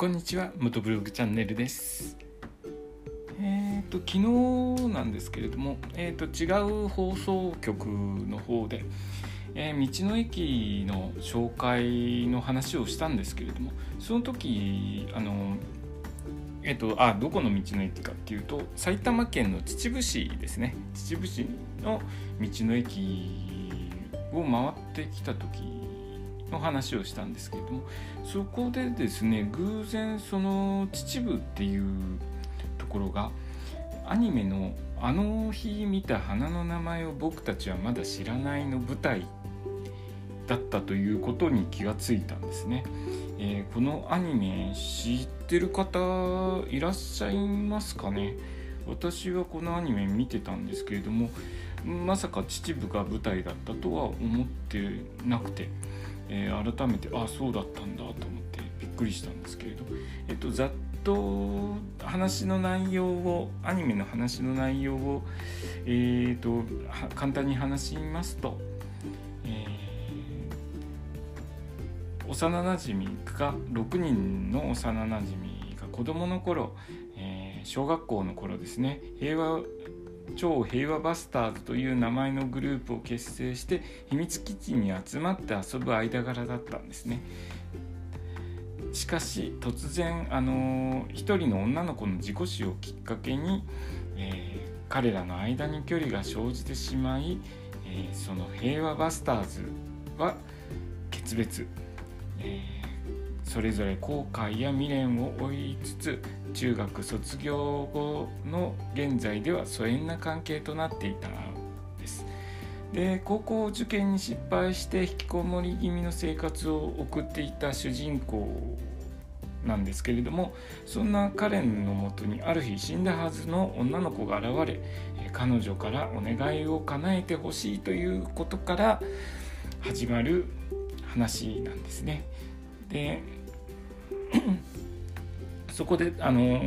こんにちは元ブログチャンネルです。えっ、ー、と昨日なんですけれども、えーと、違う放送局の方で、えー、道の駅の紹介の話をしたんですけれどもその時あのえっ、とあどこの道の駅かっていうと埼玉県の秩父市ですね。秩父市の道の駅を回ってきた時の話をしたんですけれどもそこでですね偶然その秩父っていうところがアニメの「あの日見た花の名前を僕たちはまだ知らない」の舞台だったということに気がついたんですね。えー、このアニメ知ってる方いらっしゃいますかね？私はこのアニメ見てたんですけれどもまさか秩父が舞台だったとは思ってなくてえー、改めてあそうだったんだと思ってびっくりしたんですけれど、えっと、ざっと話の内容をアニメの話の内容を、えーと、簡単に話しますと、えー、幼なじみが6人の幼なじみが子供の頃、えー、小学校の頃ですね。平和超平和バスターズという名前のグループを結成して秘密基地に集まって遊ぶ間柄だったんですね。しかし突然あの一人の女の子の事故死をきっかけに、えー、彼らの間に距離が生じてしまい、えー、その平和バスターズは決別、えーそれぞれ後悔や未練を追いつつ中学卒業後の現在では疎遠な関係となっていたんですで高校受験に失敗して引きこもり気味の生活を送っていた主人公なんですけれどもそんなカレンのもとにある日死んだはずの女の子が現れ彼女からお願いを叶えてほしいということから始まる話なんですね。で そこであの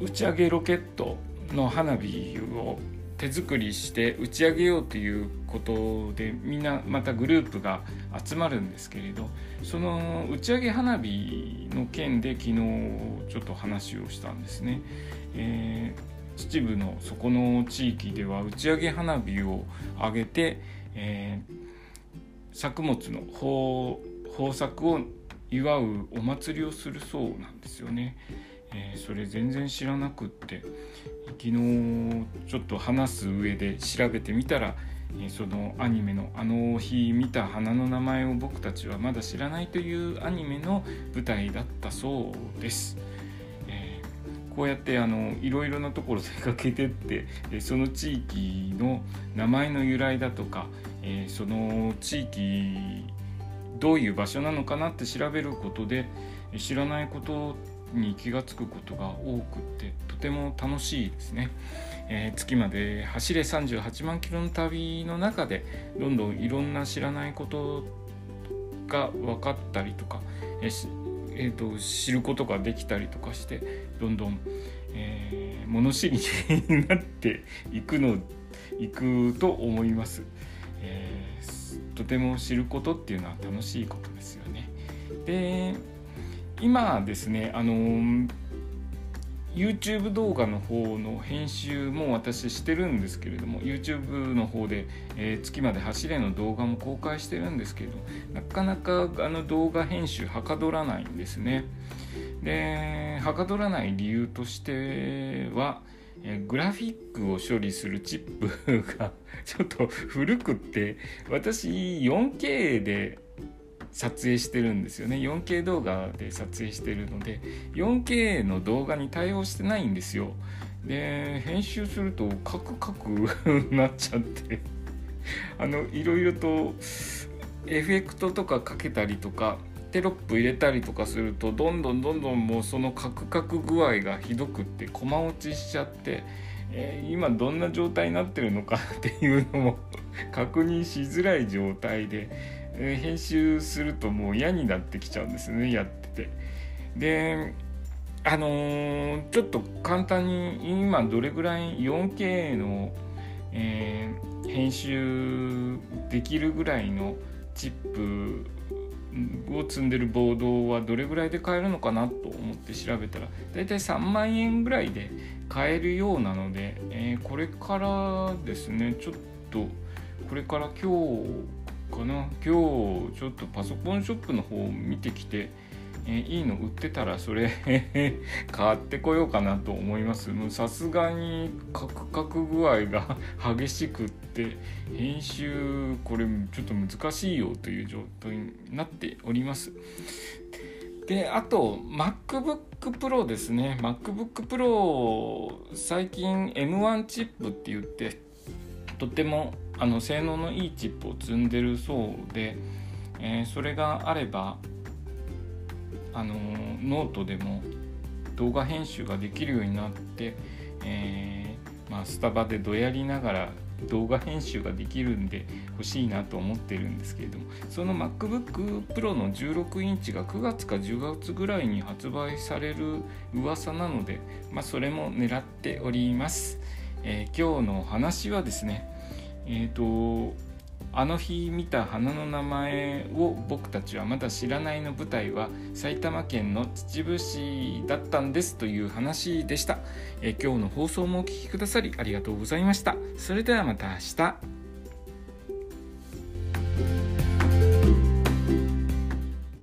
打ち上げロケットの花火を手作りして打ち上げようということでみんなまたグループが集まるんですけれどその打ち上げ花火の件で昨日ちょっと話をしたんですね。えー、秩父のそこの地域では打ち上げ花火を上げて、えー、作物の豊作を祝うお祭りをするそうなんですよね。えー、それ全然知らなくって昨日ちょっと話す上で調べてみたら、えー、そのアニメの「あの日見た花の名前を僕たちはまだ知らない」というアニメの舞台だったそうです。えー、こうやってあのいろいろなところ出かけてって、えその地域の名前の由来だとか、えその地域どういう場所なのかなって調べることで知らないことに気が付くことが多くってとても楽しいですね、えー、月まで走れ38万キロの旅の中でどんどんいろんな知らないことが分かったりとか、えーえーと、知ることができたりとかしてどんどん、えー、物知りになっていくのいくと思います。えーとても知ることっていうのは楽しいことですよね。で今ですねあの YouTube 動画の方の編集も私してるんですけれども YouTube の方で、えー、月まで走れの動画も公開してるんですけどなかなかあの動画編集はかどらないんですね。ではかどらない理由としてはえグラフィックを処理するチップが ちょっと古くって私 4K で撮影してるんですよね。4K 動画で撮影してるので 4K の動画に対応してないんですよ。で編集するとカクカク なっちゃって。あのいろいろとエフェクトとかかけたりとかテロップ入れたりとかするとどんどんどんどんもうそのカクカク具合がひどくって駒落ちしちゃって、えー、今どんな状態になってるのかっていうのも 確認しづらい状態で、えー、編集するともう嫌になってきちゃうんですねやってて。であのー、ちょっと簡単に今どれぐらい 4K の、えー、編集できるぐらいのチップを積んでるボードはどれぐらいで買えるのかなと思って調べたら大体3万円ぐらいで買えるようなので、えー、これからですねちょっとこれから今日かな今日ちょっとパソコンショップの方を見てきてえー、いいの売ってたらそれ 買ってこようかなと思います。もうさすがにカクカク具合が 激しくって編集これちょっと難しいよという状態になっております。であと MacBook Pro ですね。MacBook Pro 最近 M1 チップって言ってとってもあの性能のいいチップを積んでるそうで、えー、それがあればあのノートでも動画編集ができるようになって、えー、まあ、スタバでどやりながら動画編集ができるんで欲しいなと思ってるんですけれどもその MacBook Pro の16インチが9月か10月ぐらいに発売される噂なので、まあ、それも狙っております、えー、今日の話はですねえっ、ー、とあの日見た花の名前を僕たちはまだ知らないの舞台は埼玉県の秩父市だったんですという話でした、え今日の放送もお聴きくださりありがとうございました。それではまた明日。